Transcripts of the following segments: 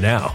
now.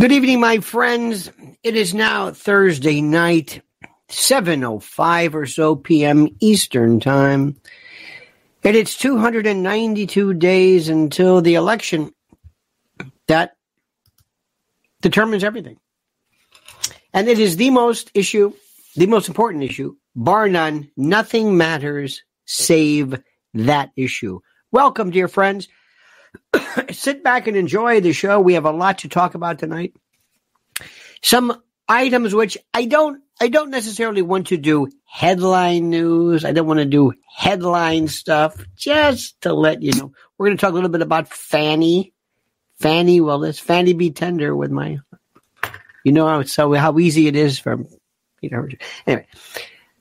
Good evening, my friends. It is now Thursday night, 7.05 or so p.m. Eastern Time. And it's 292 days until the election that determines everything. And it is the most issue, the most important issue, bar none. Nothing matters save that issue. Welcome, dear friends. Sit back and enjoy the show. We have a lot to talk about tonight. Some items which I don't I don't necessarily want to do headline news. I don't want to do headline stuff. Just to let you know, we're going to talk a little bit about Fanny. Fani Willis, Fanny be tender with my, you know how so how easy it is for you. Anyway,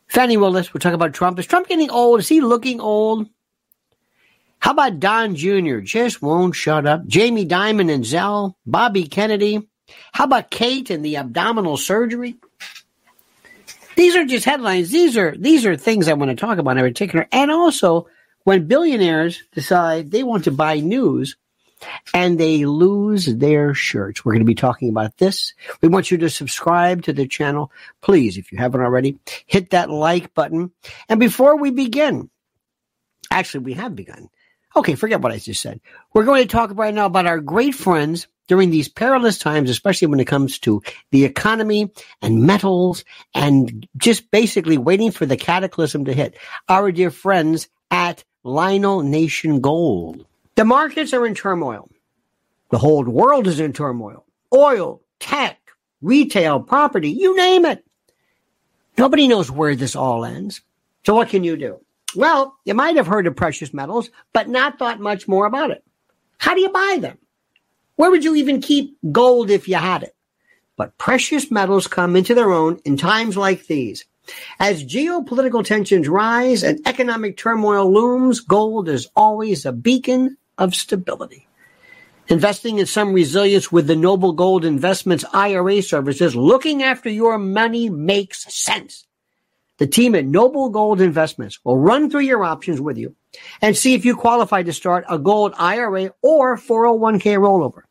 Fani Willis. We'll talk about Trump. Is Trump getting old? Is he looking old? How about Don Jr. just won't shut up? Jamie Dimon and Zell, Bobby Kennedy. How about Kate and the abdominal surgery? These are just headlines. These are these are things I want to talk about in particular. And also when billionaires decide they want to buy news and they lose their shirts. We're going to be talking about this. We want you to subscribe to the channel. Please, if you haven't already, hit that like button. And before we begin, actually, we have begun. Okay, forget what I just said. We're going to talk right now about our great friends during these perilous times, especially when it comes to the economy and metals and just basically waiting for the cataclysm to hit. Our dear friends at Lionel Nation Gold. The markets are in turmoil. The whole world is in turmoil. Oil, tech, retail, property, you name it. Nobody knows where this all ends. So what can you do? Well, you might have heard of precious metals, but not thought much more about it. How do you buy them? Where would you even keep gold if you had it? But precious metals come into their own in times like these. As geopolitical tensions rise and economic turmoil looms, gold is always a beacon of stability. Investing in some resilience with the Noble Gold Investments IRA services, looking after your money makes sense. The team at Noble Gold Investments will run through your options with you and see if you qualify to start a gold IRA or 401k rollover.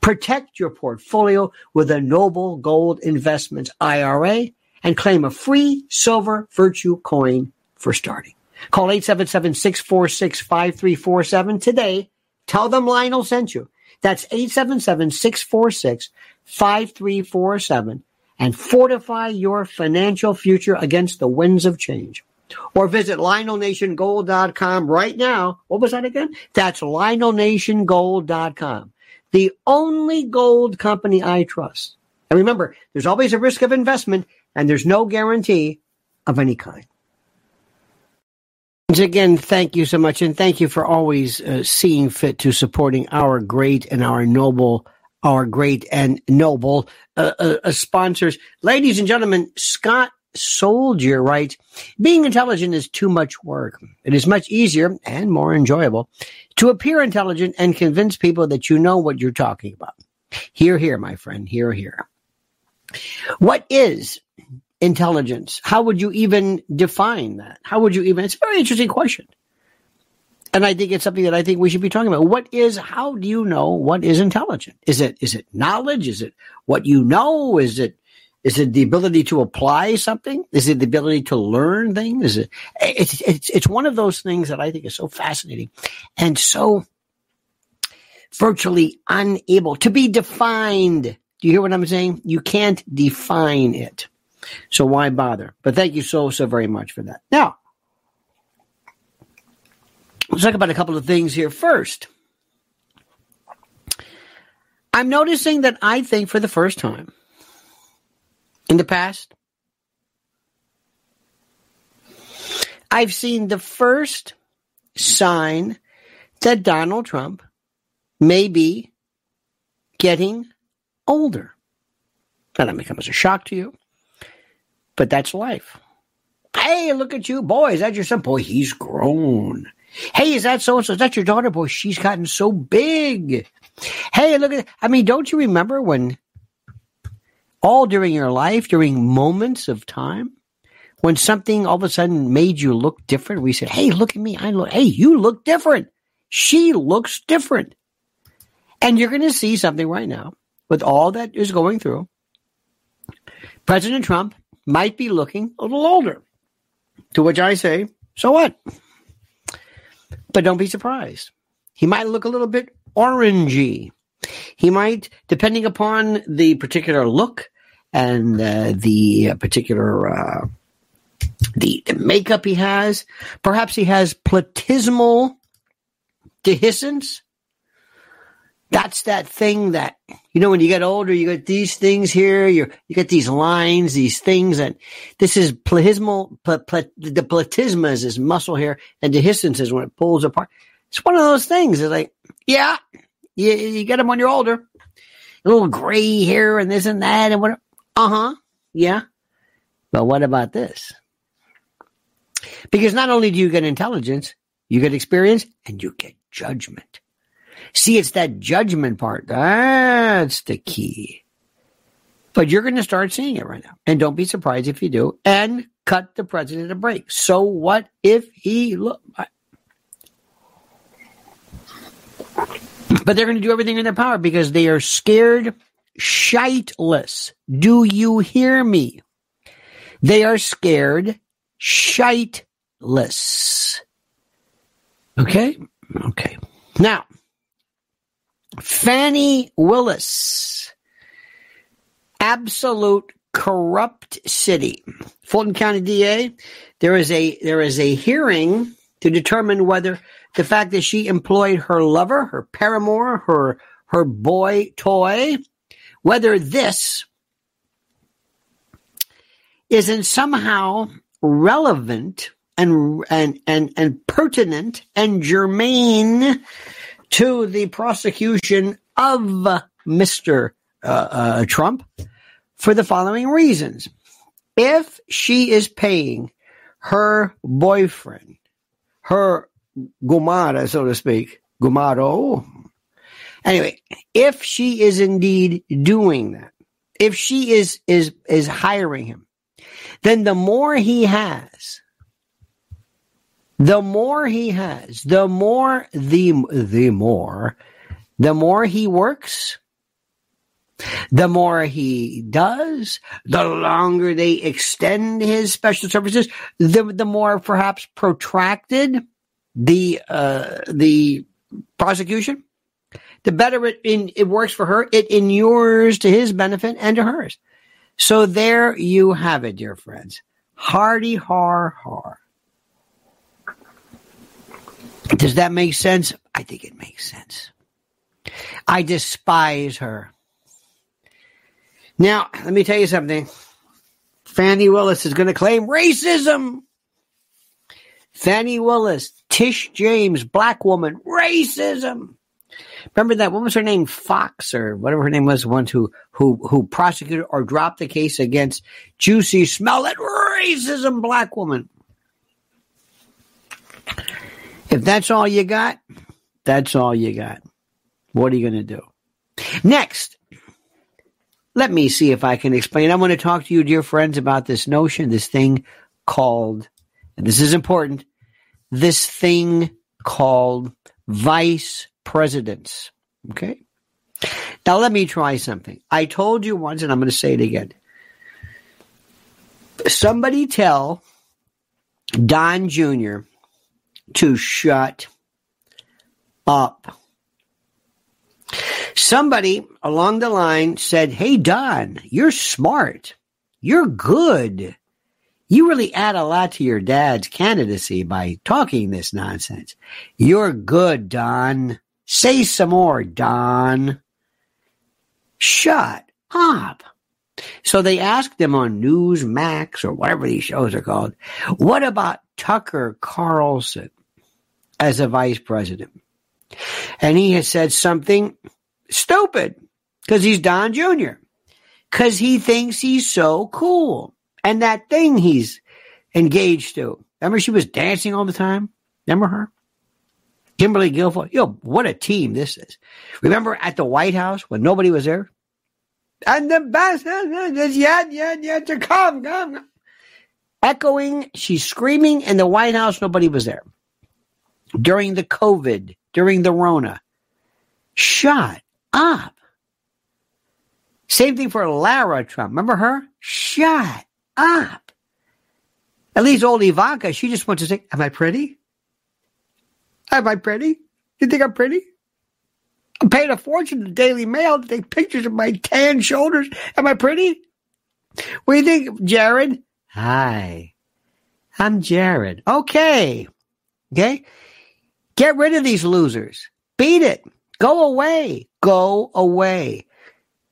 Protect your portfolio with a Noble Gold Investments IRA and claim a free silver virtue coin for starting. Call 877-646-5347 today. Tell them Lionel sent you. That's 877-646-5347 and fortify your financial future against the winds of change. Or visit LionelNationGold.com right now. What was that again? That's LionelNationGold.com. The only gold company I trust. And remember, there's always a risk of investment and there's no guarantee of any kind. Again, thank you so much, and thank you for always uh, seeing fit to supporting our great and our noble, our great and noble uh, uh, uh sponsors. Ladies and gentlemen, Scott Soldier writes, being intelligent is too much work. It is much easier and more enjoyable to appear intelligent and convince people that you know what you're talking about. Here, here, my friend, here, here. What is intelligence? How would you even define that? How would you even? It's a very interesting question. And I think it's something that I think we should be talking about. What is, how do you know what is intelligent? Is it, is it knowledge? Is it what you know? Is it, is it the ability to apply something? Is it the ability to learn things? Is it, it's, it's, it's one of those things that I think is so fascinating and so virtually unable to be defined. Do you hear what I'm saying? You can't define it. So why bother? But thank you so, so very much for that. Now, let's talk about a couple of things here. First, I'm noticing that I think for the first time in the past, I've seen the first sign that Donald Trump may be getting older. That may come as a shock to you. But that's life. Hey, look at you, boy. Is that your son? Boy, he's grown. Hey, is that so and so? Is that your daughter? Boy, she's gotten so big. Hey, look at, I mean, don't you remember when all during your life, during moments of time, when something all of a sudden made you look different, we said, Hey, look at me. I look, hey, you look different. She looks different. And you're going to see something right now with all that is going through. President Trump might be looking a little older. To which I say, so what? But don't be surprised. He might look a little bit orangey. He might, depending upon the particular look and uh, the particular uh, the, the makeup he has, perhaps he has platysmal dehiscence that's that thing that you know when you get older you get these things here you you get these lines these things and this is platysmal pl- pl- the platysma is this muscle here and dehiscence is when it pulls apart. It's one of those things it's like yeah you, you get them when you're older. A little gray hair and this and that and what uh-huh yeah. But what about this? Because not only do you get intelligence You get experience and you get judgment. See, it's that judgment part. That's the key. But you're going to start seeing it right now. And don't be surprised if you do. And cut the president a break. So what if he look? But they're going to do everything in their power because they are scared shiteless. Do you hear me? They are scared shiteless. Okay? Okay. Now, Fani Willis, absolute corrupt city. Fulton County DA, there is a there is a hearing to determine whether the fact that she employed her lover, her paramour, her her boy toy, whether this isn't somehow relevant and and and and pertinent and germane to the prosecution of Mr. Uh, uh, Trump for the following reasons. If she is paying her boyfriend, her gumara, so to speak, gumaro. Anyway, if she is indeed doing that, if she is is is hiring him, then the more he has, the more he has, the more the the more the more he works, the more he does, the longer they extend his special services, the the more perhaps protracted the uh, the prosecution, the better it in, it works for her. It inures to his benefit and to hers. So there you have it, dear friends. Hardy har har. Does that make sense? I think it makes sense. I despise her. Now, let me tell you something. Fani Willis is going to claim racism. Fani Willis, Tish James, black woman, racism. Remember that? What was her name? Fox or whatever her name was, the one who who who prosecuted or dropped the case against Jussie Smollett, racism, black woman. If that's all you got, that's all you got. What are you going to do? Next, let me see if I can explain. I want to talk to you, dear friends, about this notion, this thing called, and this is important, this thing called vice presidents. Okay? Now, let me try something. I told you once, and I'm going to say it again. Somebody tell Don Jr. to shut up. Somebody along the line said, Hey, Don, you're smart. You're good. You really add a lot to your dad's candidacy by talking this nonsense. You're good, Don. Say some more, Don. Shut up. So they asked him on Newsmax or whatever these shows are called, what about Tucker Carlson as a vice president? And he has said something stupid because he's Don Jr. Because he thinks he's so cool. And that thing he's engaged to. Remember she was dancing all the time? Remember her? Kimberly Guilfoyle. Yo, what a team this is. Remember at the White House when nobody was there? And the best is yet, yet, yet to come, come. Echoing, she's screaming in the White House, nobody was there. During the COVID, during the Rona. Shut up. Same thing for Lara Trump. Remember her? Shut up. At least old Ivanka, she just wants to say, Am I pretty? Am I pretty? You think I'm pretty? I'm paying a fortune to the Daily Mail to take pictures of my tan shoulders. Am I pretty? What do you think, Jared? Hi. I'm Jared. Okay. Okay. Get rid of these losers. Beat it. Go away. Go away.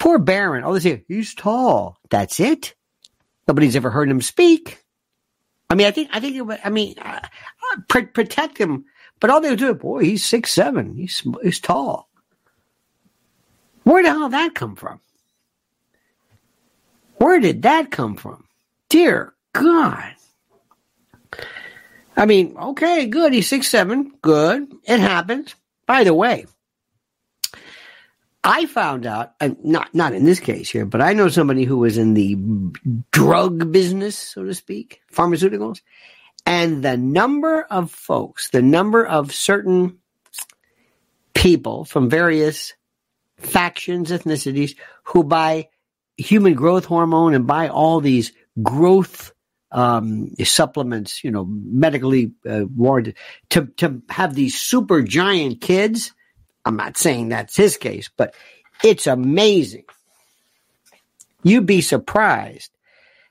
Poor Barron. All this here. He's tall. That's it. Nobody's ever heard him speak. I mean, I think, I think, I mean, uh, uh, pr- protect him. But all they do, is boy, he's six seven. He's he's tall. Where the hell that come from? Where did that come from? Dear God. I mean, okay, good. He's six seven. Good. It happens. By the way, I found out, and not not in this case here, but I know somebody who was in the drug business, so to speak, pharmaceuticals, and the number of folks, the number of certain people from various factions, ethnicities who buy human growth hormone and buy all these growth um, supplements, you know, medically uh, warranted to to have these super giant kids. I'm not saying that's his case, but it's amazing. You'd be surprised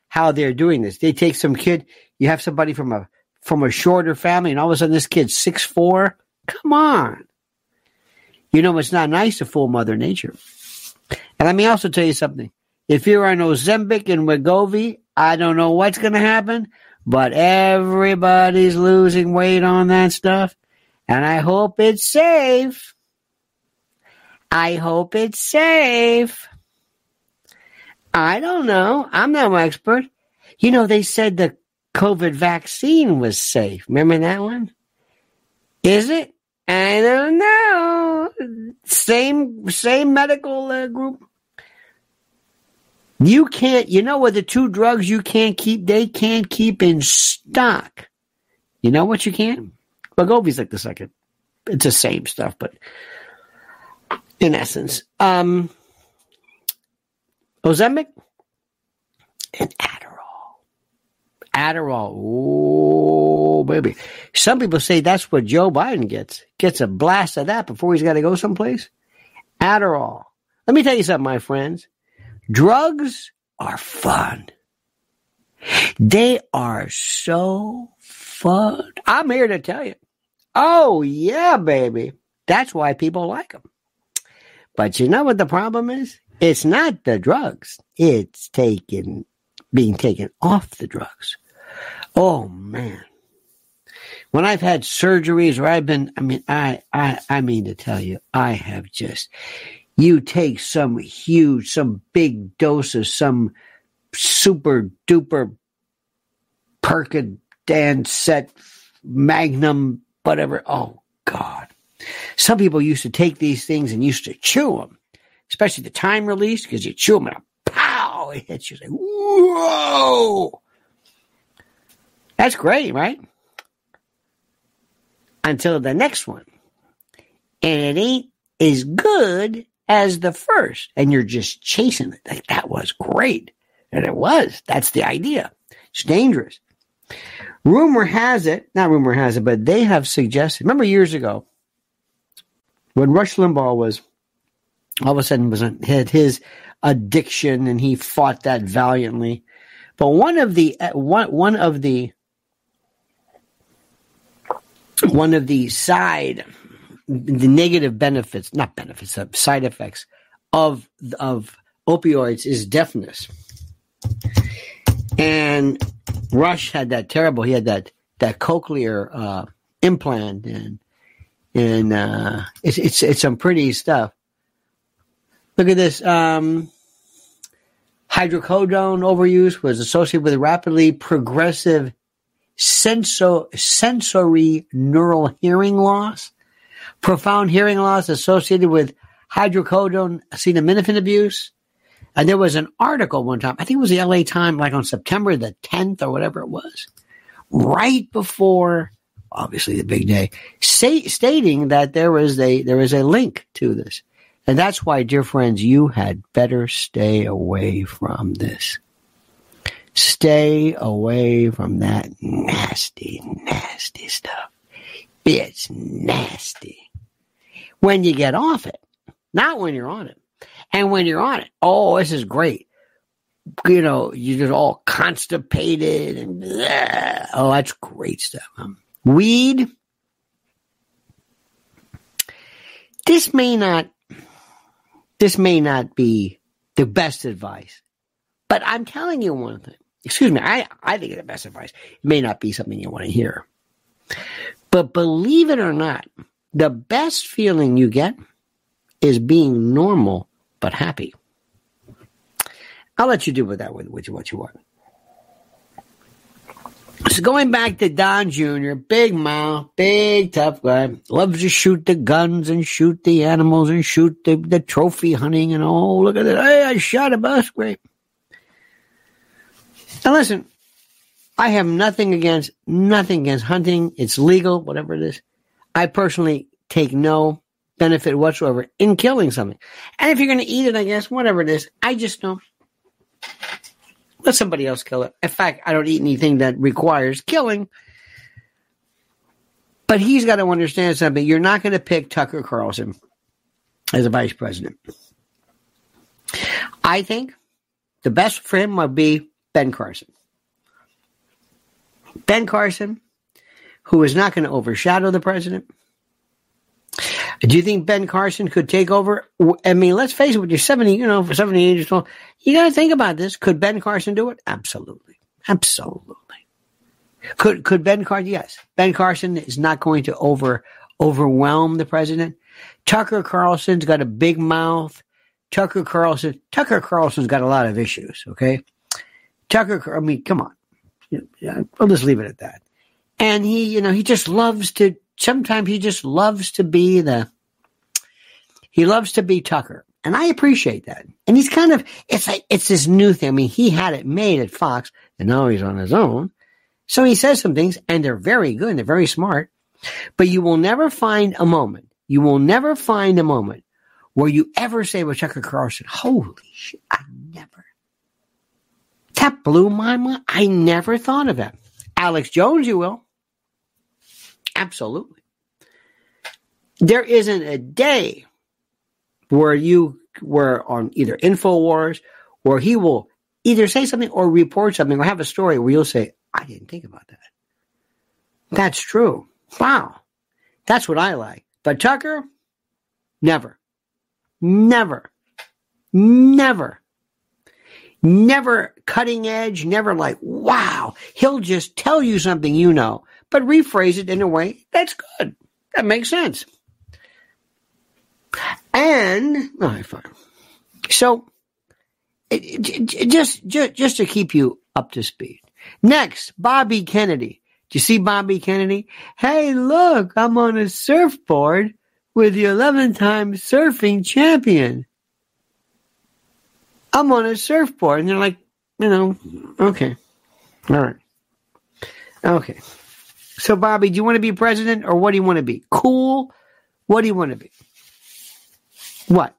how they're doing this. They take some kid, you have somebody from a from a shorter family, and all of a sudden this kid's six four. Come on. You know it's not nice to fool Mother Nature. And let me also tell you something. If you're on Ozempic and Wegovy, I don't know what's going to happen, but everybody's losing weight on that stuff. And I hope it's safe. I hope it's safe. I don't know. I'm no expert. You know, they said the COVID vaccine was safe. Remember that one? Is it? I don't know. Same same medical uh, group. You can't. You know what? The two drugs you can't keep. They can't keep in stock. You know what you can? Wegovy's like the second. It's the same stuff, but in essence, um, Ozempic and Adderall. Adderall. Oh, baby. Some people say that's what Joe Biden gets. Gets a blast of that before he's got to go someplace. Adderall. Let me tell you something, my friends. Drugs are fun. They are so fun. I'm here to tell you. Oh, yeah, baby. That's why people like them. But you know what the problem is? It's not the drugs. It's taken, being taken off the drugs. Oh man. When I've had surgeries or I've been, I mean, I, I, I mean to tell you, I have just, you take some huge, some big doses, some super duper Percodan set magnum, whatever. Oh God. Some people used to take these things and used to chew them, especially the time release, because you chew them and a pow, it hits you. Like, whoa! That's great, right? Until the next one. And it ain't as good as the first. And you're just chasing it. Like, that was great. And it was. That's the idea. It's dangerous. Rumor has it, not rumor has it, but they have suggested. Remember years ago when Rush Limbaugh was all of a sudden was had his addiction and he fought that valiantly. But one of the one one of the one of the side the negative benefits, not benefits, uh, side effects of of opioids is deafness. And Rush had that terrible. He had that that cochlear uh, implant, and and uh, it's it's it's some pretty stuff. Look at this. Um, hydrocodone overuse was associated with rapidly progressive senso- sensory neural hearing loss, profound hearing loss associated with hydrocodone acetaminophen abuse. And there was an article one time, I think it was the LA Times, like on September the 10th or whatever it was, right before, obviously the big day, say, stating that there was a, there was a link to this. And that's why, dear friends, you had better stay away from this. Stay away from that nasty, nasty stuff. It's nasty. When you get off it, not when you're on it. And when you're on it, oh, this is great. You know, you're just all constipated and blah. oh, that's great stuff. Um, weed. This may not, this may not be the best advice, but I'm telling you one thing excuse me, I, I think it's the best advice. It may not be something you want to hear. But believe it or not, the best feeling you get is being normal but happy. I'll let you do with that with, with what you want. So going back to Don Jr., big mouth, big tough guy, loves to shoot the guns and shoot the animals and shoot the, the trophy hunting and oh, look at that. Hey, I shot a bus. Great. Now listen, I have nothing against, nothing against hunting. It's legal, whatever it is. I personally take no benefit whatsoever in killing something. And if you're going to eat it, I guess, whatever it is, I just don't. Let somebody else kill it. In fact, I don't eat anything that requires killing. But he's got to understand something. You're not going to pick Tucker Carlson as a vice president. I think the best for him would be Ben Carson. Ben Carson, who is not going to overshadow the president. Do you think Ben Carson could take over? I mean, let's face it, when you're 70, you know, for 78 years old, you got to think about this. Could Ben Carson do it? Absolutely. Absolutely. Could, could Ben Carson? Yes. Ben Carson is not going to over, overwhelm the president. Tucker Carlson's got a big mouth. Tucker Carlson, Tucker Carlson's got a lot of issues. Okay. Tucker, I mean, come on. I'll just leave it at that. And he, you know, he just loves to sometimes he just loves to be the he loves to be Tucker. And I appreciate that. And he's kind of it's like it's this new thing. I mean, he had it made at Fox and now he's on his own. So he says some things and they're very good and they're very smart. But you will never find a moment. You will never find a moment where you ever say with Tucker Carlson, holy shit, I never. That blew my mind. I never thought of that. Alex Jones, you will. Absolutely. There isn't a day where you were on either InfoWars or he will either say something or report something or have a story where you'll say, I didn't think about that. That's true. Wow. That's what I like. But Tucker, never, never, never, never cutting edge, never like, wow. He'll just tell you something you know but rephrase it in a way that's good. That makes sense. And oh, all right, fine. So, it, it, just, just just to keep you up to speed. Next, Bobby Kennedy. Do you see Bobby Kennedy? Hey, look, I'm on a surfboard with the 11 time surfing champion. I'm on a surfboard. And they're like, you know, okay. All right. Okay. So, Bobby, do you want to be president or what do you want to be? Cool? What do you want to be? What?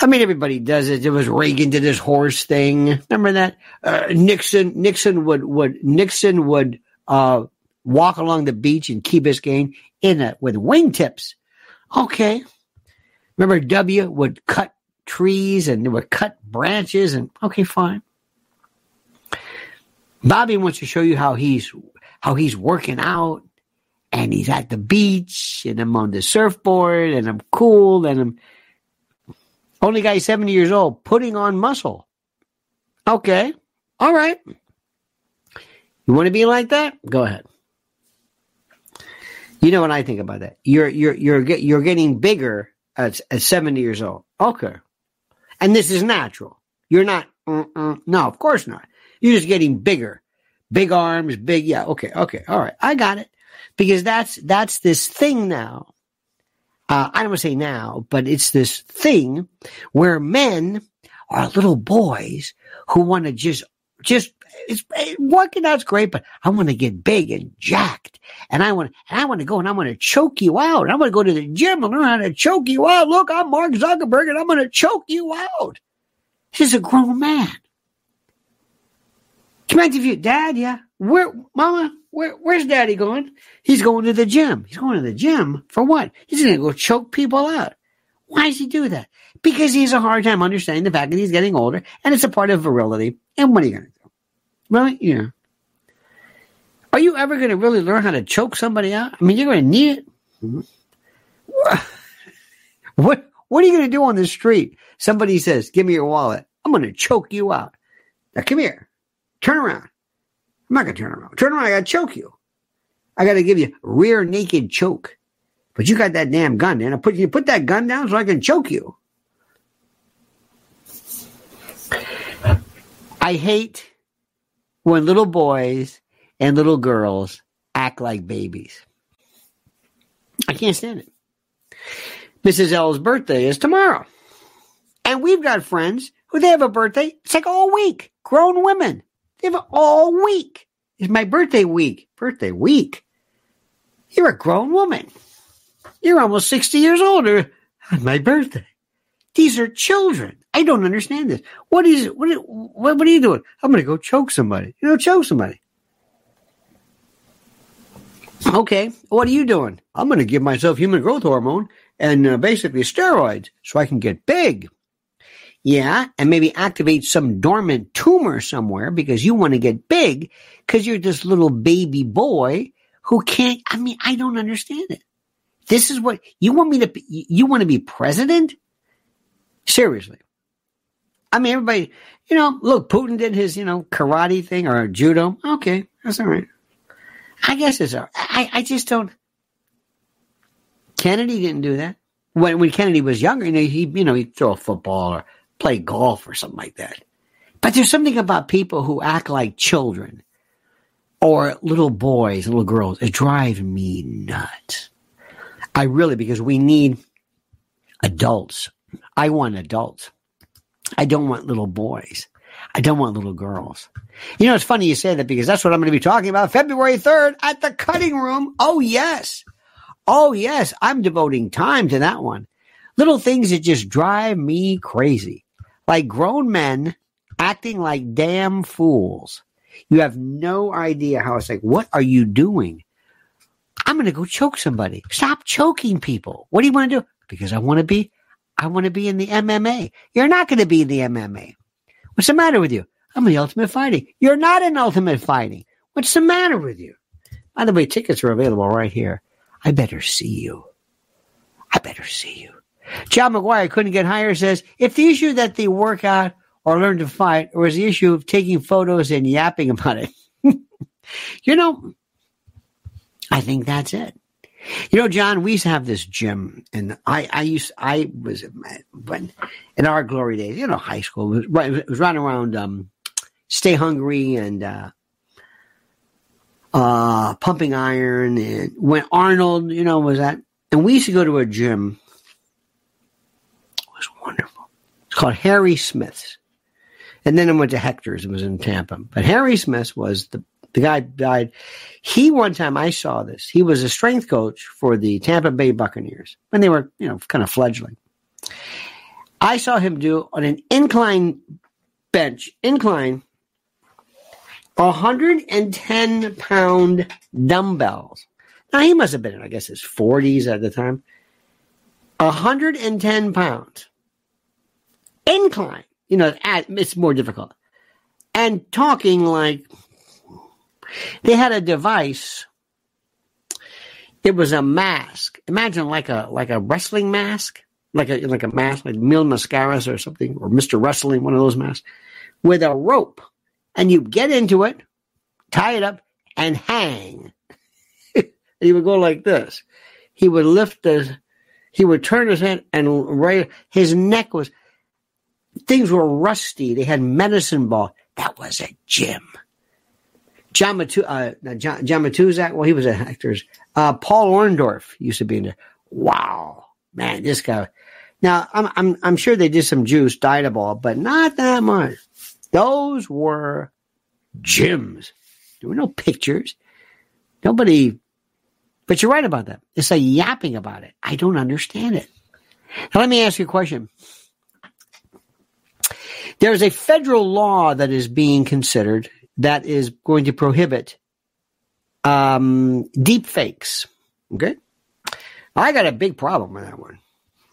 I mean, everybody does it. It was Reagan did his horse thing. Remember that? Uh, Nixon, Nixon would, would, Nixon would, uh, walk along the beach in Key Biscayne in a, with wingtips. Okay. Remember W would cut trees and would cut branches and okay, fine. Bobby wants to show you how he's how he's working out and he's at the beach and I'm on the surfboard and I'm cool and I'm only guy 70 years old putting on muscle. Okay. All right. You want to be like that? Go ahead. You know what I think about that? You're you're you're you're getting bigger at, at 70 years old. Okay. And this is natural. You're not no, of course not. You're just getting bigger. Big arms, big, yeah, okay, okay, all right. I got it. Because that's, that's this thing now. Uh, I don't want to say now, but it's this thing where men are little boys who want to just, just, it's working out's great, but I want to get big and jacked. And I want, and I want to go and I want to choke you out. I want to go to the gym and learn how to choke you out. Look, I'm Mark Zuckerberg and I'm going to choke you out. He's a grown man. Come back to you, Dad. Yeah, where, Mama? Where, where's Daddy going? He's going to the gym. He's going to the gym for what? He's going to go choke people out. Why does he do that? Because he has a hard time understanding the fact that he's getting older, and it's a part of virility. And what are you going to? Really? Yeah. Are you ever going to really learn how to choke somebody out? I mean, you're going to need it. Mm-hmm. What What are you going to do on the street? Somebody says, "Give me your wallet." I'm going to choke you out. Now, come here. Turn around. I'm not going to turn around. Turn around. I got to choke you. I got to give you rear naked choke. But you got that damn gun, man. I put you put that gun down so I can choke you. I hate when little boys and little girls act like babies. I can't stand it. Mrs. L's birthday is tomorrow. And we've got friends who they have a birthday. It's like all week. Grown women. They have it all week. It's my birthday week. Birthday week. You're a grown woman. You're almost 60 years older on my birthday. These are children. I don't understand this. What is what? What, what are you doing? I'm going to go choke somebody. You know, choke somebody. Okay, what are you doing? I'm going to give myself human growth hormone and uh, basically steroids so I can get big. Yeah, and maybe activate some dormant tumor somewhere because you want to get big because you're this little baby boy who can't. I mean, I don't understand it. This is what you want me to. You want to be president? Seriously. I mean, everybody, you know, look, Putin did his, you know, karate thing or judo. Okay, that's all right. I guess it's all right. I, I just don't. Kennedy didn't do that. When, when Kennedy was younger, you know, he, you know, he'd throw a football or play golf or something like that. But there's something about people who act like children or little boys, little girls. It drives me nuts. I really, because we need adults. I want adults. I don't want little boys. I don't want little girls. You know, it's funny you say that because that's what I'm going to be talking about February 3rd at the cutting room. Oh, yes. Oh, yes. I'm devoting time to that one. Little things that just drive me crazy. Like grown men acting like damn fools. You have no idea how it's like, what are you doing? I'm going to go choke somebody. Stop choking people. What do you want to do? Because I want to be, I want to be in the MMA. You're not going to be in the MMA. What's the matter with you? I'm in the Ultimate Fighting. You're not in Ultimate Fighting. What's the matter with you? By the way, tickets are available right here. I better see you. I better see you. John McGuire couldn't get higher says if the issue that they work out or learn to fight, or is the issue of taking photos and yapping about it, you know, I think that's it. You know, John, we used to have this gym, and I, I used, I was when in our glory days, you know, high school it was right, it was around um, Stay Hungry and uh, uh, Pumping Iron, and when Arnold, you know, was that, and we used to go to a gym. It was wonderful. It's called Harry Smith's, and then I went to Hector's. It was in Tampa, but Harry Smith was the the guy died. He one time I saw this. He was a strength coach for the Tampa Bay Buccaneers when they were, you know, kind of fledgling. I saw him do on an incline bench, incline, 110 pound dumbbells. Now he must have been in, I guess, his 40s at the time. 110 pounds. Incline. You know, it's more difficult. And talking like they had a device. It was a mask. Imagine like a like a wrestling mask, like a like a mask, like Mil Mascaras or something, or Mister Wrestling, one of those masks, with a rope, and you get into it, tie it up, and hang. he would go like this. He would lift the, he would turn his head and right, his neck was, things were rusty. They had medicine ball. That was a gym. John, Matu- uh, John, John Matuszak, well, he was an actor. Uh, Paul Orndorff used to be in there. Wow, man, this guy. Now, I'm, I'm, I'm sure they did some juice, Dianabol, but not that much. Those were gyms. There were no pictures. Nobody, but you're right about that. It's a yapping about it. I don't understand it. Now, let me ask you a question. There's a federal law that is being considered that is going to prohibit um, deep fakes. Okay. I got a big problem with that one.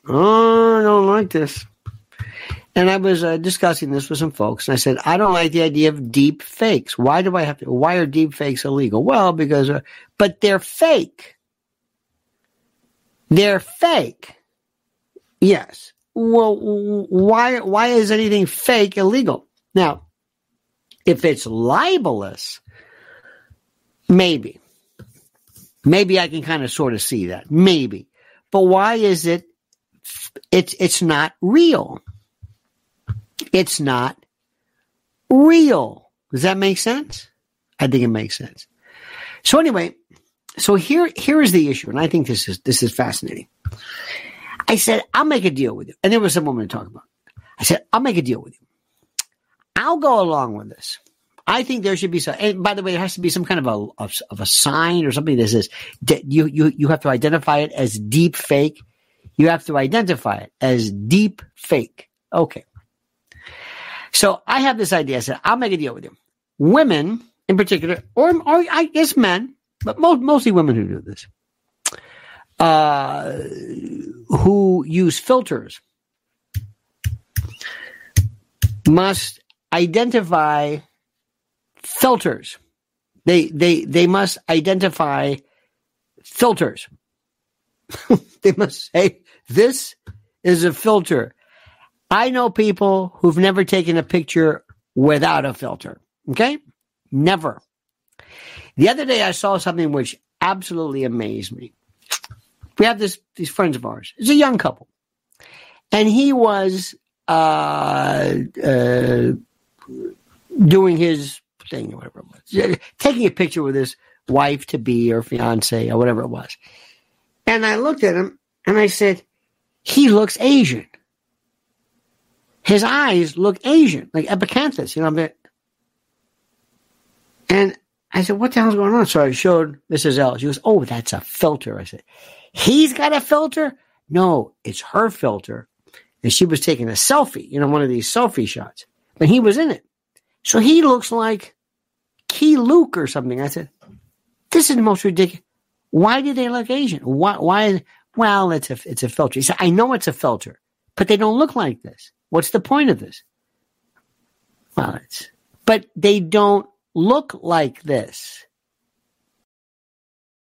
Oh, I don't like this. And I was uh, discussing this with some folks, and I said, I don't like the idea of deep fakes. Why do I have to? Why are deep fakes illegal? Well, because, uh, but they're fake. They're fake. Yes. Well, why? Why is anything fake illegal? Now, if it's libelous, maybe. Maybe I can kind of sort of see that. Maybe. But why is it it's it's not real? It's not real. Does that make sense? I think it makes sense. So anyway, so here here is the issue, and I think this is this is fascinating. I said, I'll make a deal with you. And there was some woman to talk about. I said, I'll make a deal with you. I'll go along with this. I think there should be some, and by the way, it has to be some kind of a, of, of a sign or something that says you, you, you have to identify it as deep fake. You have to identify it as deep fake. Okay. So I have this idea. I said, I'll make a deal with you. Women in particular, or, or I guess men, but most, mostly women who do this, uh, who use filters must identify filters. They they they must identify filters. they must say this is a filter. I know people who've never taken a picture without a filter. Okay? Never. The other day I saw something which absolutely amazed me. We have this these friends of ours. It's a young couple. And he was uh, uh, doing his thing whatever it was, taking a picture with his wife to be or fiance or whatever it was. And I looked at him and I said, he looks Asian. His eyes look Asian, like epicanthus, you know. I and I said, what the hell's going on? So I showed Mrs. L. She goes, oh, that's a filter. I said, he's got a filter? No, it's her filter. And she was taking a selfie, you know, one of these selfie shots. But he was in it. So he looks like Keye Luke or something. I said, this is the most ridiculous. Why do they look Asian? Why? Why? Well, it's a it's a filter. He said, I know it's a filter, but they don't look like this. What's the point of this? Well, it's but they don't look like this.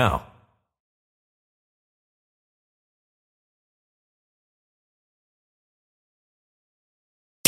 now.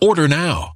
Order now.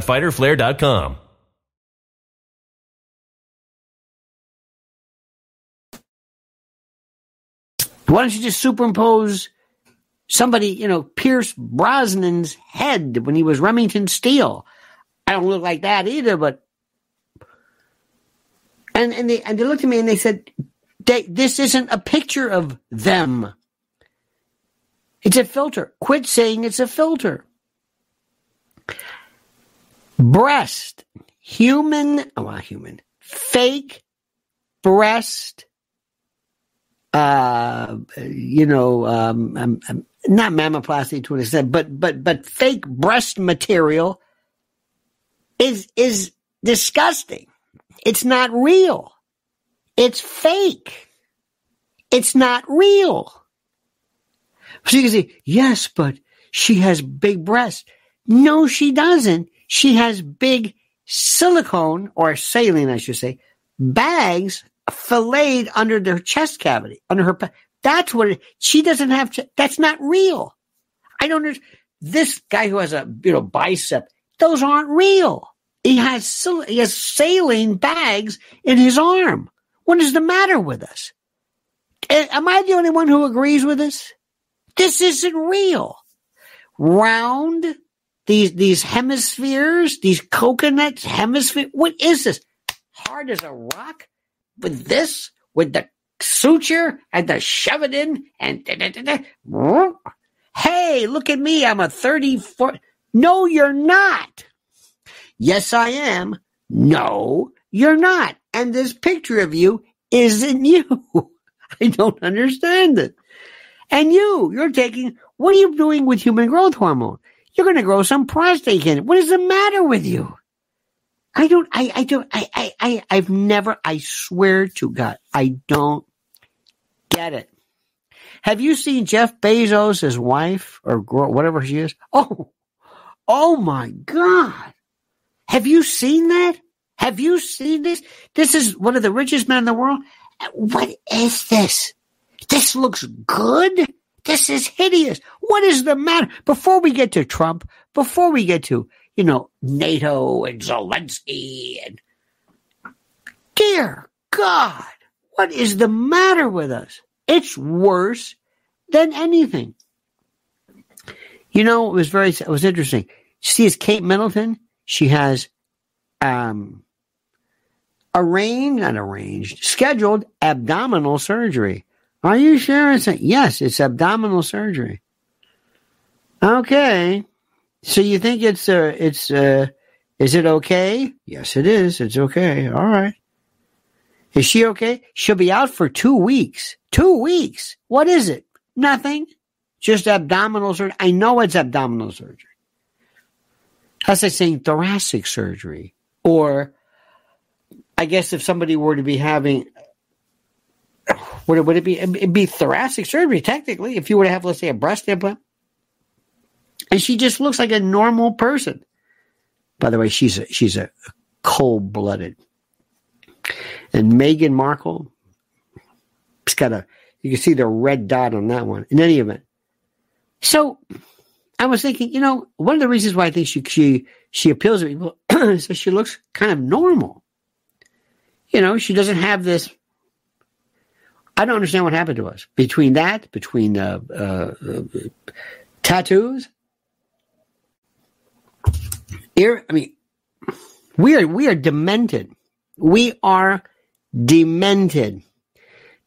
www.fighterflare.com. Why don't you just superimpose somebody, you know, Pierce Brosnan's head when he was Remington Steele? I don't look like that either, but and and they and they looked at me and they said, they, "This isn't a picture of them. It's a filter. Quit saying it's a filter." Breast, human, oh, well, human, fake breast, uh, you know, um, um, um, not mammoplasty to an extent, but but but fake breast material is is disgusting. It's not real. It's fake. It's not real. So you can say, yes, but she has big breasts. No, she doesn't she has big silicone or saline, I should say, bags filleted under their chest cavity, under her. That's what it, she doesn't have. To, that's not real. I don't. This guy who has a you know bicep, those aren't real. He has he has saline bags in his arm. What is the matter with us? Am I the only one who agrees with this? This isn't real. Round these these hemispheres, these coconuts, hemisphere. What is this? Hard as a rock with this, with the suture and the shove it in and da, da, da, hey, look at me. I'm a 34. No, you're not. Yes, I am. No, you're not. And this picture of you isn't you. I don't understand it. And you, you're taking, what are you doing with human growth hormone? You're going to grow some prostate cancer. What is the matter with you? I don't, I, I don't, I, I, I, I've never, I swear to God, I don't get it. Have you seen Jeff Bezos, his wife, or girl, whatever she is? Oh, oh my God. Have you seen that? Have you seen this? This is one of the richest men in the world. What is this? This looks good. This is hideous. What is the matter? Before we get to Trump, before we get to, you know, NATO and Zelensky and dear God, what is the matter with us? It's worse than anything. You know, it was very, it was interesting. See, as Kate Middleton, she has, um, arranged, not arranged, scheduled abdominal surgery. Are you sure? It's a, yes, it's abdominal surgery. Okay. So you think it's uh it's uh is it okay? Yes, it is. It's okay. All right. Is she okay? She'll be out for two weeks. Two weeks. What is it? Nothing. Just abdominal surgery. I know it's abdominal surgery. That's like saying thoracic surgery. Or I guess if somebody were to be having would it, would it be it'd be thoracic surgery technically if you were to have let's say a breast implant? And she just looks like a normal person. By the way, she's a she's a cold blooded. And Meghan Markle, it's got a you can see the red dot on that one. In any event, so I was thinking, you know, one of the reasons why I think she she she appeals to people is she looks kind of normal. You know, she doesn't have this I don't understand what happened to us between that, between uh, uh, tattoos. I mean, we are we are demented. We are demented.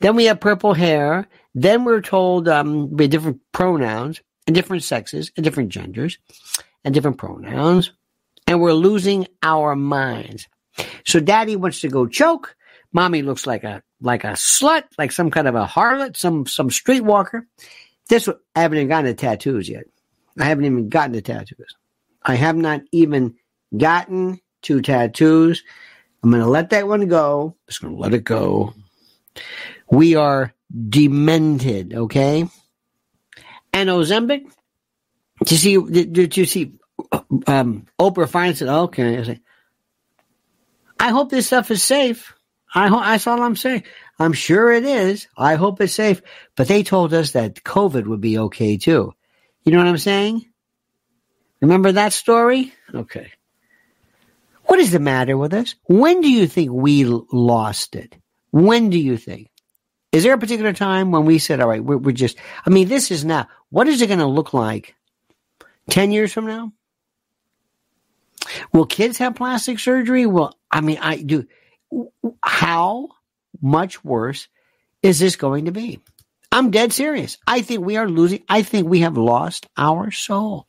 Then we have purple hair. Then we're told um, we have different pronouns and different sexes and different genders and different pronouns, and we're losing our minds. So, daddy wants to go choke. Mommy looks like a like a slut, like some kind of a harlot, some some streetwalker. This I haven't even gotten the tattoos yet. I haven't even gotten the tattoos. I have not even gotten two tattoos. I'm going to let that one go. Just going to let it go. We are demented, okay? And Ozempic, did you see, did, did you see um, Oprah finds it? Okay. I hope this stuff is safe. I hope that's all I'm saying. I'm sure it is. I hope it's safe. But they told us that COVID would be okay too. You know what I'm saying? Remember that story? Okay. What is the matter with us? When do you think we lost it? When do you think? Is there a particular time when we said, all right, we're, we're just, I mean, this is now, what is it going to look like 10 years from now? Will kids have plastic surgery? Well, I mean, I do. How much worse is this going to be? I'm dead serious. I think we are losing. I think we have lost our soul.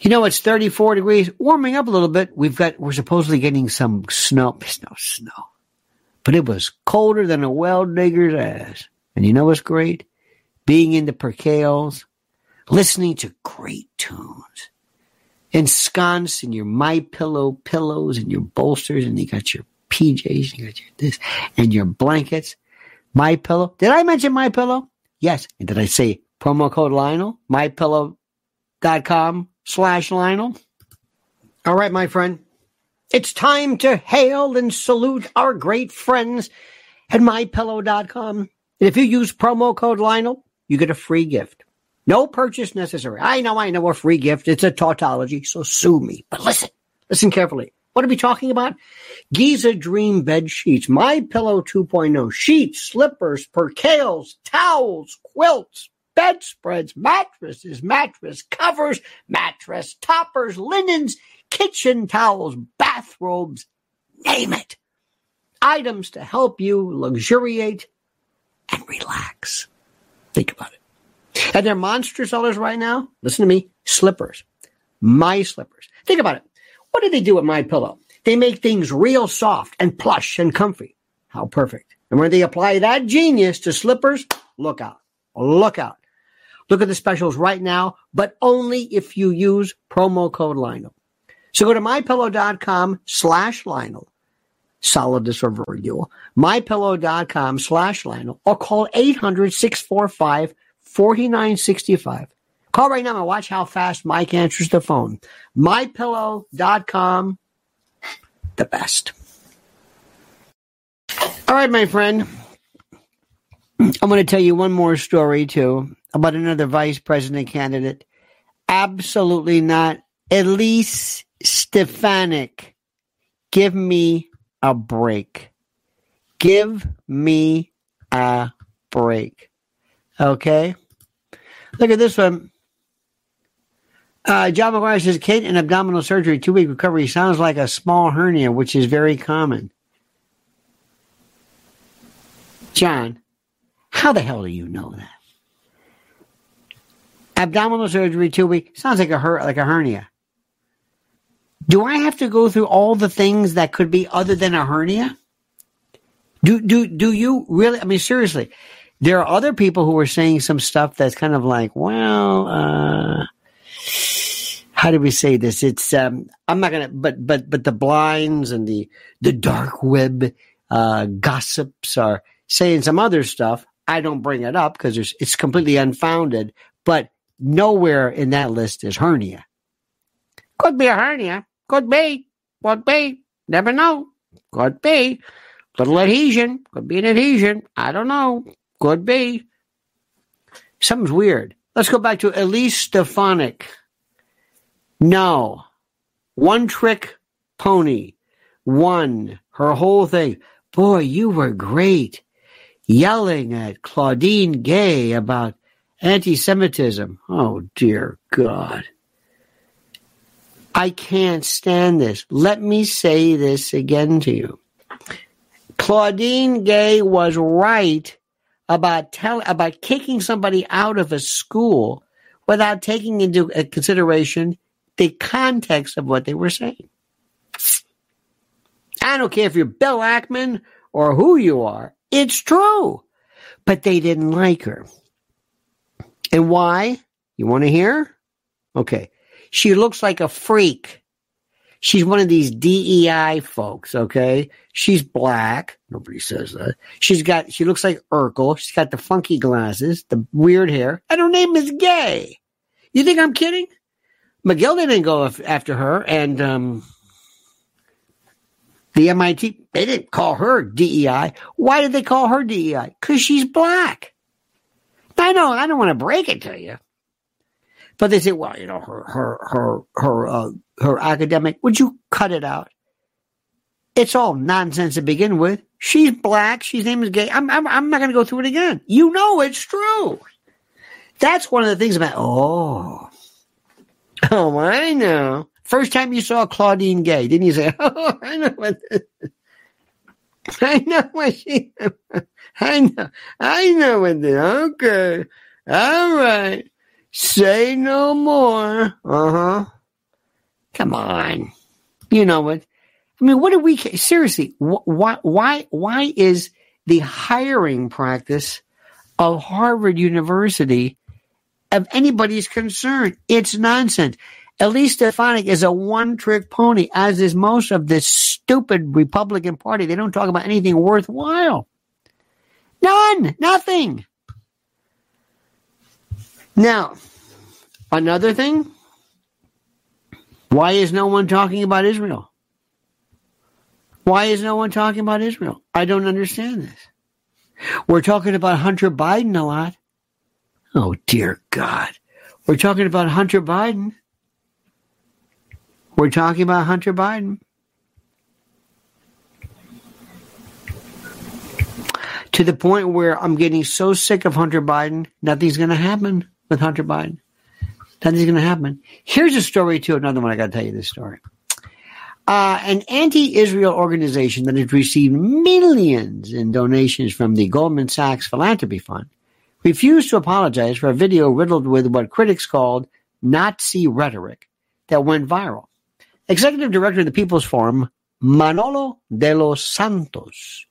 You know, it's 34 degrees, warming up a little bit. We've got, we're supposedly getting some snow. Snow, snow. But it was colder than a well digger's ass. And you know what's great? Being in the percales, listening to great tunes, ensconced in your My Pillow pillows and your bolsters, and you got your PJs, and you got your this, and your blankets. My Pillow. Did I mention My Pillow? Yes. And did I say promo code Lionel? MyPillow.com slash Lionel. All right, my friend. It's time to hail and salute our great friends at mypillow.com. And if you use promo code Lionel, you get a free gift. No purchase necessary. I know, I know a free gift. It's a tautology, so sue me. But listen, listen carefully. What are we talking about? Giza Dream Bed Sheets, My Pillow 2.0, sheets, slippers, percales, towels, quilts, bedspreads, mattresses, mattress covers, mattress toppers, linens, kitchen towels, bathrobes, name it. Items to help you luxuriate and relax. Think about it. And they're monster sellers right now. Listen to me. Slippers. My slippers. Think about it. What do they do with my pillow? They make things real soft and plush and comfy. How perfect. And when they apply that genius to slippers, look out. Look out. Look at the specials right now, but only if you use promo code Lionel. So go to mypillow.com slash Lionel. Solidus or virgule. Mypillow.com slash Lionel or call 800 645 4965. Call right now and watch how fast Mike answers the phone. MyPillow.com, the best. All right, my friend. I'm going to tell you one more story, too, about another vice president candidate. Absolutely not. Elise Stefanik. Give me a break. Give me a break. Okay? Look at this one. Uh, John McGuire says, Kate, an abdominal surgery, two week recovery sounds like a small hernia, which is very common. John, how the hell do you know that? Abdominal surgery, two week sounds like a her- like a hernia. Do I have to go through all the things that could be other than a hernia? Do do do you really? I mean, seriously, there are other people who are saying some stuff that's kind of like, well, uh, how do we say this? It's um, I'm not gonna, but but but the blinds and the the dark web uh, gossips are saying some other stuff. I don't bring it up because it's completely unfounded. But nowhere in that list is hernia. Could be a hernia. Could be. Could be. Never know. Could be. Little adhesion. Could be an adhesion. I don't know. Could be. Something's weird. Let's go back to Elise Stefanik. No. One trick pony. One. Her whole thing. Boy, you were great. Yelling at Claudine Gay about anti Semitism. Oh, dear God. I can't stand this. Let me say this again to you. Claudine Gay was right about tell about kicking somebody out of a school without taking into consideration the context of what they were saying. I don't care if you're Bill Ackman or who you are. It's true. But they didn't like her. And why? You want to hear? Okay. She looks like a freak. She's one of these DEI folks, okay? She's black. Nobody says that. She's got, she looks like Urkel. She's got the funky glasses, the weird hair, and her name is Gay. You think I'm kidding? Magill didn't go after her, and um, the MIT, they didn't call her DEI. Why did they call her DEI? Because she's black. I know, I don't want to break it to you. But they say, well, you know, her, her, her, her, uh, her academic, would you cut it out? It's all nonsense to begin with. She's black. She's name is gay. I'm, I'm, I'm not going to go through it again. You know it's true. That's one of the things about, oh, oh, I know. First time you saw Claudine Gay, didn't you say, oh, I know what this I know what she, I know, I know what this, okay. All right. Say no more. Uh huh. Come on. You know what? I mean, what do we seriously? Why? Why? Why is the hiring practice of Harvard University of anybody's concern? It's nonsense. Elise Stefanik is a one-trick pony, as is most of this stupid Republican Party. They don't talk about anything worthwhile. None. Nothing. Now, another thing. Why is no one talking about Israel? Why is no one talking about Israel? I don't understand this. We're talking about Hunter Biden a lot. Oh, dear God. We're talking about Hunter Biden. We're talking about Hunter Biden. To the point where I'm getting so sick of Hunter Biden, nothing's going to happen with Hunter Biden. Nothing's going to happen. Here's a story too. Another one. I got to tell you this story. Uh, an anti-Israel organization that has received millions in donations from the Goldman Sachs Philanthropy Fund refused to apologize for a video riddled with what critics called Nazi rhetoric that went viral. Executive Director of the People's Forum, Manolo de los Santos,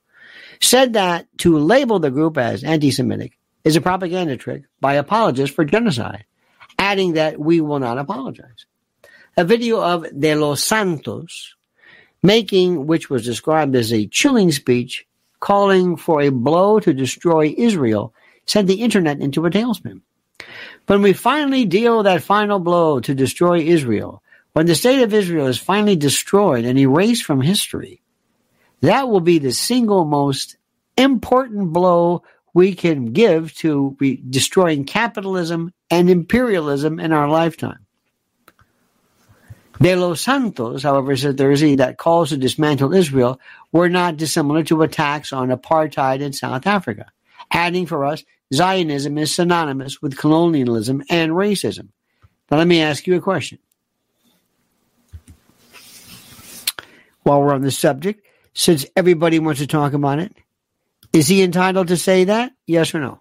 said that to label the group as anti-Semitic is a propaganda trick by apologists for genocide, adding that we will not apologize. A video of De Los Santos making, which was described as a chilling speech, calling for a blow to destroy Israel, sent the internet into a tailspin. When we finally deal that final blow to destroy Israel, when the state of Israel is finally destroyed and erased from history, that will be the single most important blow we can give to re- destroying capitalism and imperialism in our lifetime. De Los Santos, however, said Thursday that calls to dismantle Israel were not dissimilar to attacks on apartheid in South Africa, adding for us Zionism is synonymous with colonialism and racism. Now, let me ask you a question. While we're on the subject, since everybody wants to talk about it, is he entitled to say that? Yes or no?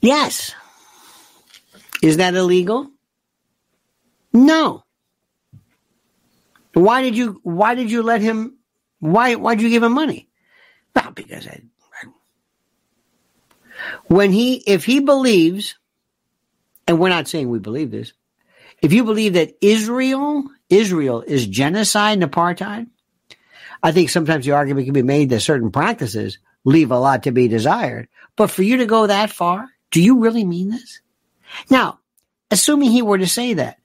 Yes. Is that illegal? No. Why did you why did you let him why why did you give him money? Well, because I, I when he if he believes and we're not saying we believe this, if you believe that Israel Israel is genocide and apartheid, I think sometimes the argument can be made that certain practices leave a lot to be desired. But for you to go that far, do you really mean this? Now, assuming he were to say that,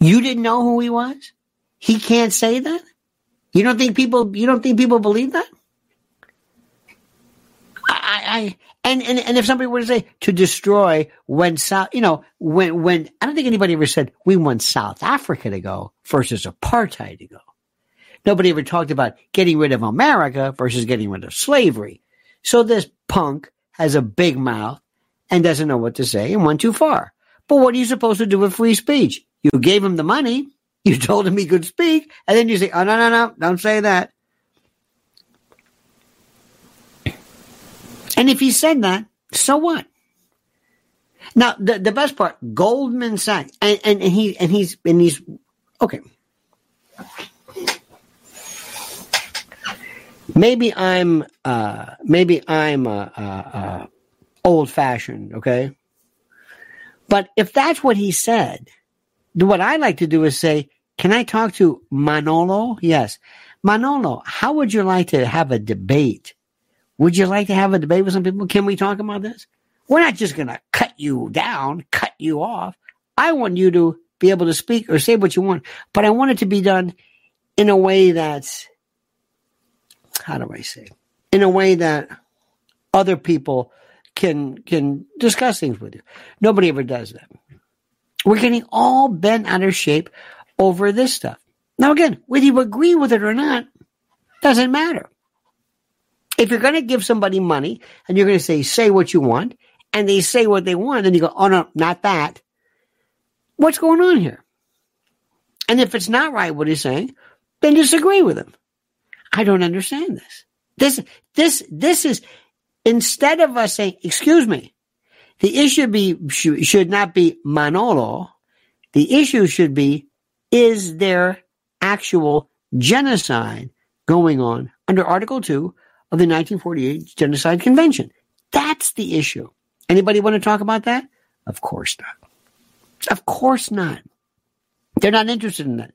you didn't know who he was? He can't say that? You don't think people you don't think people believe that? I, I and, and and if somebody were to say to destroy when South, you know, when when I don't think anybody ever said we want South Africa to go versus apartheid to go. Nobody ever talked about getting rid of America versus getting rid of slavery. So this punk has a big mouth and doesn't know what to say and went too far. But what are you supposed to do with free speech? You gave him the money, you told him he could speak, and then you say, "Oh no, no, no, don't say that." And if he said that, so what? Now, the, the best part, Goldman Sachs, and, and, and he and he's and he's okay. Maybe I'm uh, maybe I'm uh, uh, uh old fashioned, okay. But if that's what he said, what I like to do is say, can I talk to Manolo? Yes. Manolo, how would you like to have a debate? Would you like to have a debate with some people? Can we talk about this? We're not just going to cut you down, cut you off. I want you to be able to speak or say what you want, but I want it to be done in a way that's, how do I say, in a way that other people can can discuss things with you. Nobody ever does that. We're getting all bent out of shape over this stuff. Now again, whether you agree with it or not, doesn't matter. If you're going to give somebody money and you're going to say, say what you want, and they say what they want, then you go, oh no, not that. What's going on here? And if it's not right what he's saying, then disagree with him. I don't understand this. This, this, this is, instead of us saying, excuse me, the issue be, should not be Manolo. The issue should be, is there actual genocide going on under Article 2 of the 1948 Genocide Convention? That's the issue. Anybody want to talk about that? Of course not. Of course not. They're not interested in that.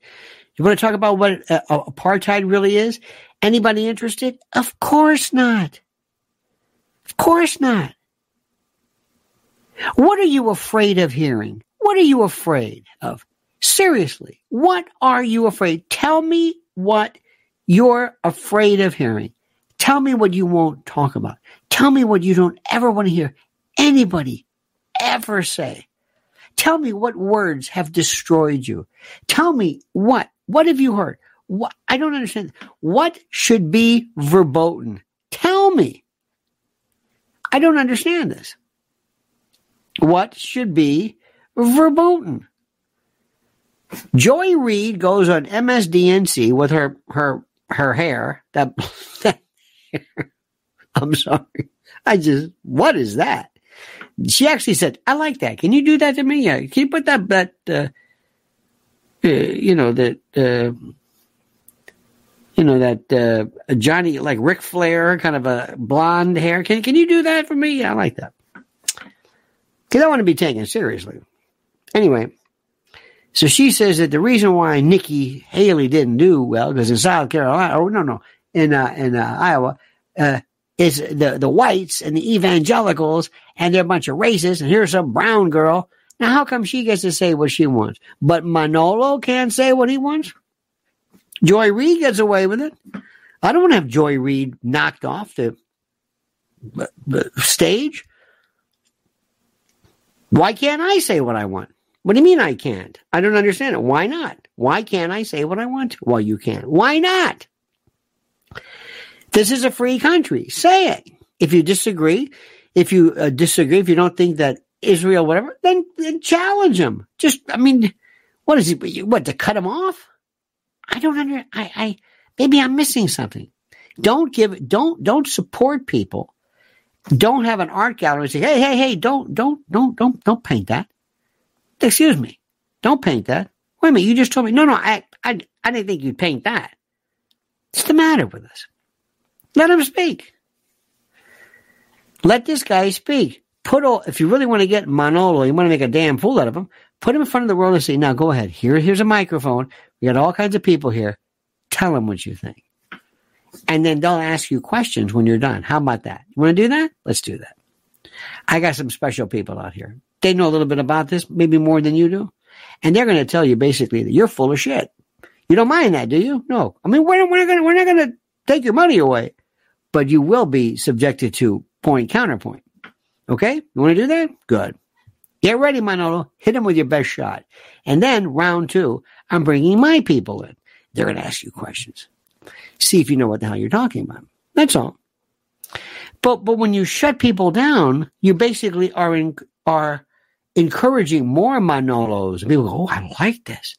You want to talk about what uh, apartheid really is? Anybody interested? Of course not. Of course not. What are you afraid of hearing? What are you afraid of? Seriously, what are you afraid? Tell me what you're afraid of hearing. Tell me what you won't talk about. Tell me what you don't ever want to hear anybody ever say. Tell me what words have destroyed you. Tell me what. What have you heard? What, I don't understand. What should be verboten? Tell me. I don't understand this. What should be verboten? Joy Reid goes on MSDNC with her her her hair. That, that I'm sorry. I just what is that? She actually said, "I like that. Can you do that to me? Yeah. Can you put that that uh, uh, you know that uh, you know that uh, Johnny like Ric Flair kind of a blonde hair. Can can you do that for me? Yeah, I like that because I want to be taken seriously. Anyway, so she says that the reason why Nikki Haley didn't do well because in South Carolina, oh no no, in uh, in uh, Iowa, uh, is the the whites and the evangelicals and they're a bunch of racists and here's some brown girl. Now how come she gets to say what she wants, but Manolo can't say what he wants? Joy Reid gets away with it. I don't want to have Joy Reid knocked off the, the stage. Why can't I say what I want? What do you mean I can't? I don't understand it. Why not? Why can't I say what I want? Well, you can't. Why not? This is a free country. Say it. If you disagree, if you uh, disagree, if you don't think that Israel, whatever, then, then challenge them. Just, I mean, what is it? What to cut them off? I don't under. I, I maybe I'm missing something. Don't give. Don't don't support people. Don't have an art gallery and say, hey, hey, hey, don't, don't, don't, don't, don't paint that. Excuse me. Don't paint that. Wait a minute. You just told me. No, no, I, I, I didn't think you'd paint that. What's the matter with us? Let him speak. Let this guy speak. Put all, if you really want to get Manolo, you want to make a damn fool out of him, put him in front of the world and say, now go ahead. Here, here's a microphone. We got all kinds of people here. Tell them what you think. And then they'll ask you questions when you're done. How about that? You want to do that? Let's do that. I got some special people out here. They know a little bit about this, maybe more than you do. And they're going to tell you basically that you're full of shit. You don't mind that, do you? No. I mean, we're, we're not going to, we're not to take your money away, but you will be subjected to point counterpoint. Okay. You want to do that? Good. Get ready, Manolo. Hit him with your best shot. And then round two, I'm bringing my people in. They're going to ask you questions. See if you know what the hell you're talking about. That's all. But but when you shut people down, you basically are in, are encouraging more Manolos. People go, "Oh, I like this."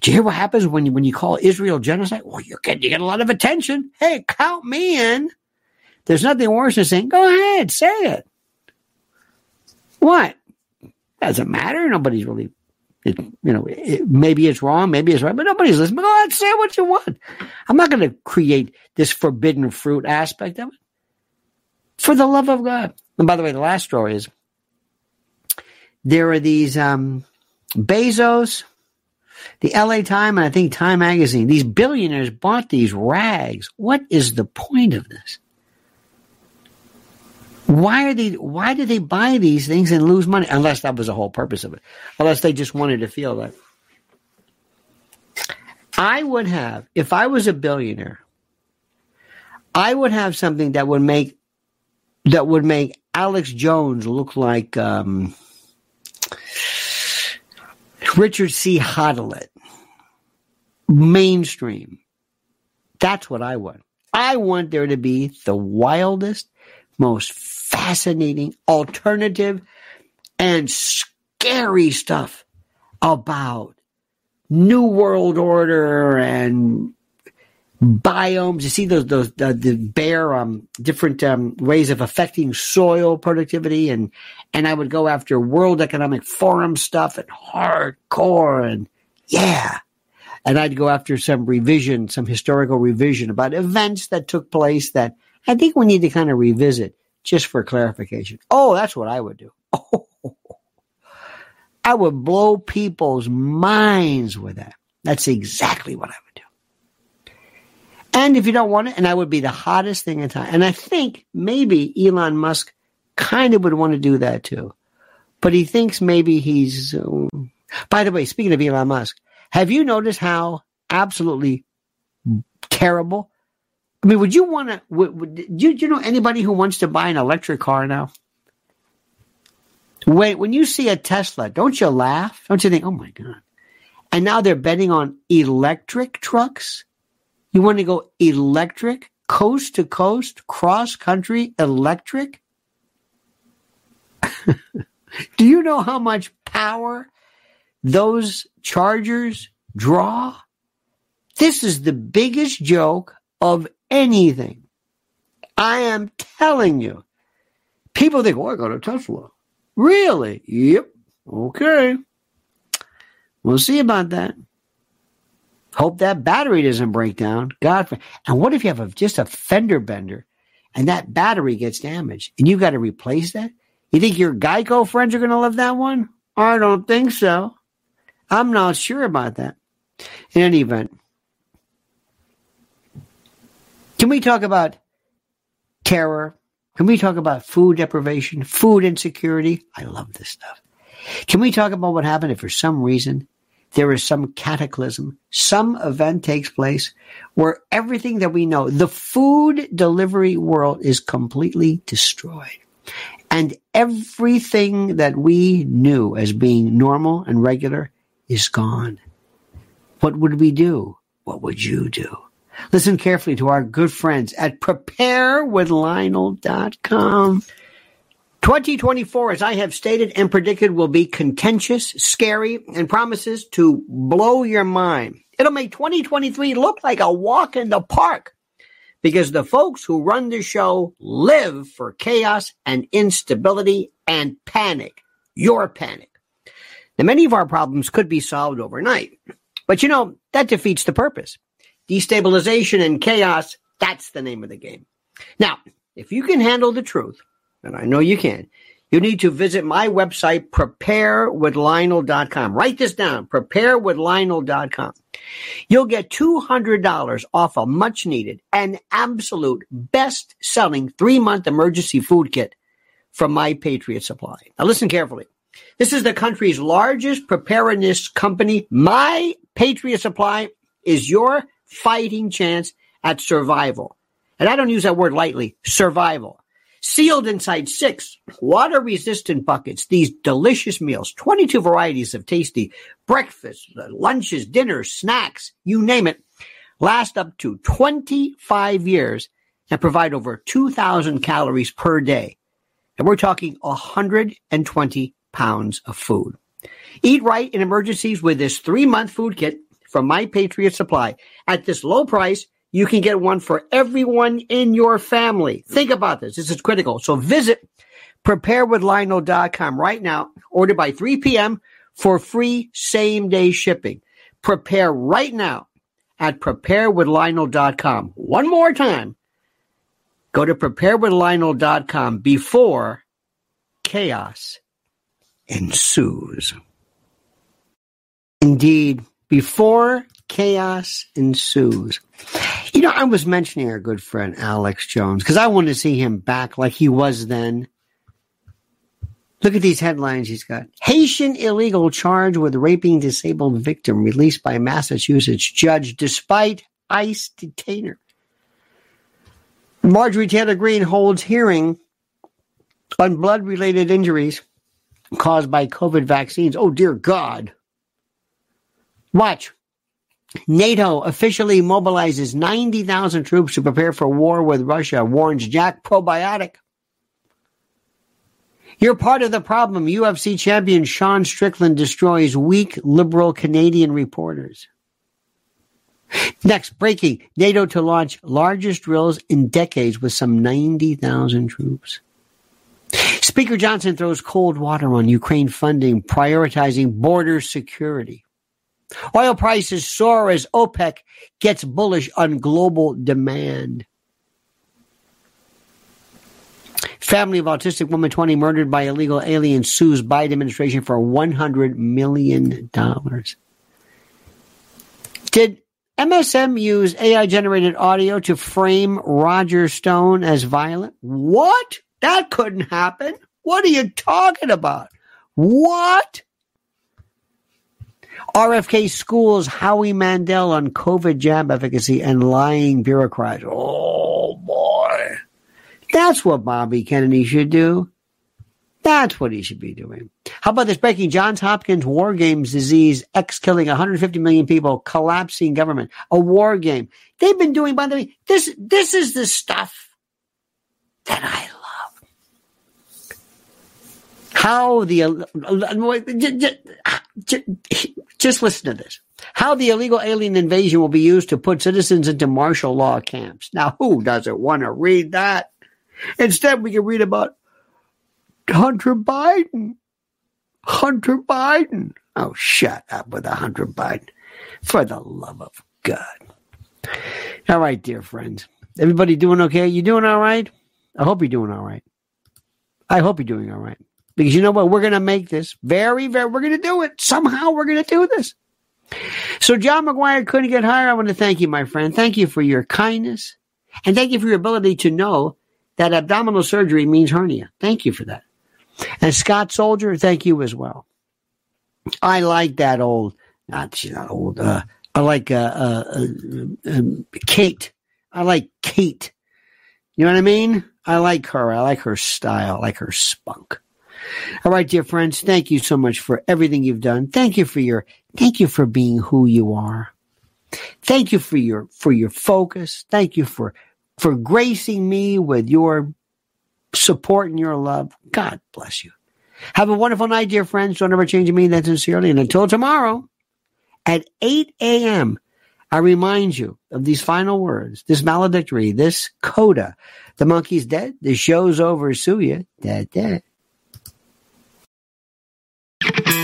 Do you hear what happens when you when you call Israel genocide? Well, you get you get a lot of attention. Hey, count me in. There's nothing worse than saying, "Go ahead, say it." What? Doesn't matter. Nobody's really it, you know, it, maybe it's wrong, maybe it's right, but nobody's listening. Go ahead, say what you want. I'm not going to create this forbidden fruit aspect of it. For the love of God. And by the way, the last story is there are these um, Bezos, the LA Time, and I think Time Magazine. These billionaires bought these rags. What is the point of this? Why are they? Why did they buy these things and lose money? Unless that was the whole purpose of it. Unless they just wanted to feel that. I would have, if I was a billionaire, I would have something that would make that would make Alex Jones look like um, Richard C. Hoagland. Mainstream. That's what I want. I want there to be the wildest, most fascinating, alternative, and scary stuff about New World Order and biomes. You see those those the bare um, different um, ways of affecting soil productivity, and and I would go after World Economic Forum stuff and hardcore and yeah, and I'd go after some revision, some historical revision about events that took place that I think we need to kind of revisit just for clarification. Oh, that's what I would do. Oh, I would blow people's minds with that. That's exactly what I would do. And if you don't want it, and I would be the hottest thing in time. And I think maybe Elon Musk kind of would want to do that too. But he thinks maybe he's. Uh, by the way, speaking of Elon Musk, have you noticed how absolutely terrible? I mean, would you want to? Do, you, do you know anybody who wants to buy an electric car now? Wait, when you see a Tesla, don't you laugh? Don't you think, oh my God. And now they're betting on electric trucks. You want to go electric, coast to coast, cross country electric? Do you know how much power those chargers draw? This is the biggest joke of anything. I am telling you. People think, oh, I got a Tesla. Really? Yep. Okay. We'll see about that. Hope that battery doesn't break down. God, and what if you have a, just a fender bender and that battery gets damaged and you got to replace that? You think your Geico friends are going to love that one? I don't think so. I'm not sure about that. In any event, can we talk about terror, can we talk about food deprivation, food insecurity? I love this stuff. Can we talk about what happened if for some reason there is some cataclysm, some event takes place where everything that we know, the food delivery world is completely destroyed. And everything that we knew as being normal and regular is gone. What would we do? What would you do? Listen carefully to our good friends at preparewithlionel.com. 2024, as I have stated and predicted, will be contentious, scary, and promises to blow your mind. It'll make 2023 look like a walk in the park because the folks who run the show live for chaos and instability and panic. Your panic. Now, many of our problems could be solved overnight, but you know, that defeats the purpose destabilization and chaos, that's the name of the game. Now, if you can handle the truth, and I know you can, you need to visit my website, preparewithlionel.com. Write this down, preparewithlionel.com. You'll get $200 off a much needed and absolute best selling three month emergency food kit from My Patriot Supply. Now listen carefully. This is the country's largest preparedness company. My Patriot Supply is your fighting chance at survival. And I don't use that word lightly, survival. Sealed inside six water resistant buckets, these delicious meals, 22 varieties of tasty breakfasts, lunches, dinners, snacks, you name it, last up to 25 years and provide over 2,000 calories per day. And we're talking 120 pounds of food. Eat right in emergencies with this three month food kit from My Patriot Supply. At this low price, you can get one for everyone in your family. Think about this. This is critical. So visit preparewithlionel.com right now. Order by 3 p.m. for free same day shipping. Prepare right now at preparewithlionel.com. One more time. Go to preparewithlionel.com before chaos ensues. Indeed, before chaos ensues. You know, I was mentioning our good friend Alex Jones because I wanted to see him back like he was then. Look at these headlines he's got. Haitian illegal charged with raping disabled victim released by Massachusetts judge despite ICE detainer. Marjorie Taylor Greene holds hearing on blood related injuries caused by COVID vaccines. Oh, dear God. Watch. NATO officially mobilizes 90,000 troops to prepare for war with Russia, warns Jack Posobiec. You're part of the problem. UFC champion Sean Strickland destroys weak liberal Canadian reporters. Next, breaking NATO to launch largest drills in decades with some 90,000 troops. Speaker Johnson throws cold water on Ukraine funding, prioritizing border security. Oil prices soar as OPEC gets bullish on global demand. Family of autistic woman 20 murdered by illegal alien sues Biden administration for $100 million. Did MSM use AI generated audio to frame Roger Stone as violent? What? That couldn't happen. What are you talking about? What? RFK schools Howie Mandel on COVID jab efficacy and lying bureaucrats. Oh boy. That's what Bobby Kennedy should do. That's what he should be doing. How about this breaking Johns Hopkins war games disease, X killing 150 million people, collapsing government, a war game. They've been doing, by the way, this, this is the stuff that I how the uh, just listen to this. How the illegal alien invasion will be used to put citizens into martial law camps. Now, who doesn't want to read that? Instead, we can read about Hunter Biden. Hunter Biden. Oh, shut up with a Hunter Biden. For the love of God. All right, dear friends. Everybody doing okay? You doing all right? I hope you're doing all right. I hope you're doing all right. Because you know what? We're going to make this very, very, we're going to do it. Somehow we're going to do this. So John McGuire couldn't get higher. I want to thank you, my friend. Thank you for your kindness and thank you for your ability to know that abdominal surgery means hernia. Thank you for that. And Scott Soldier, thank you as well. I like that old, not, she's not old, uh, I like, uh, uh, uh um, Kate. I like Kate. You know what I mean? I like her. I like her style. I like her spunk. All right, dear friends, thank you so much for everything you've done. Thank you for your thank you for being who you are. Thank you for your for your focus. Thank you for for gracing me with your support and your love. God bless you. Have a wonderful night, dear friends. Don't ever change me that sincerely. And until tomorrow at 8 a.m., I remind you of these final words, this maledictory, this coda. The monkey's dead. The show's over. Sue you. Dead, dead.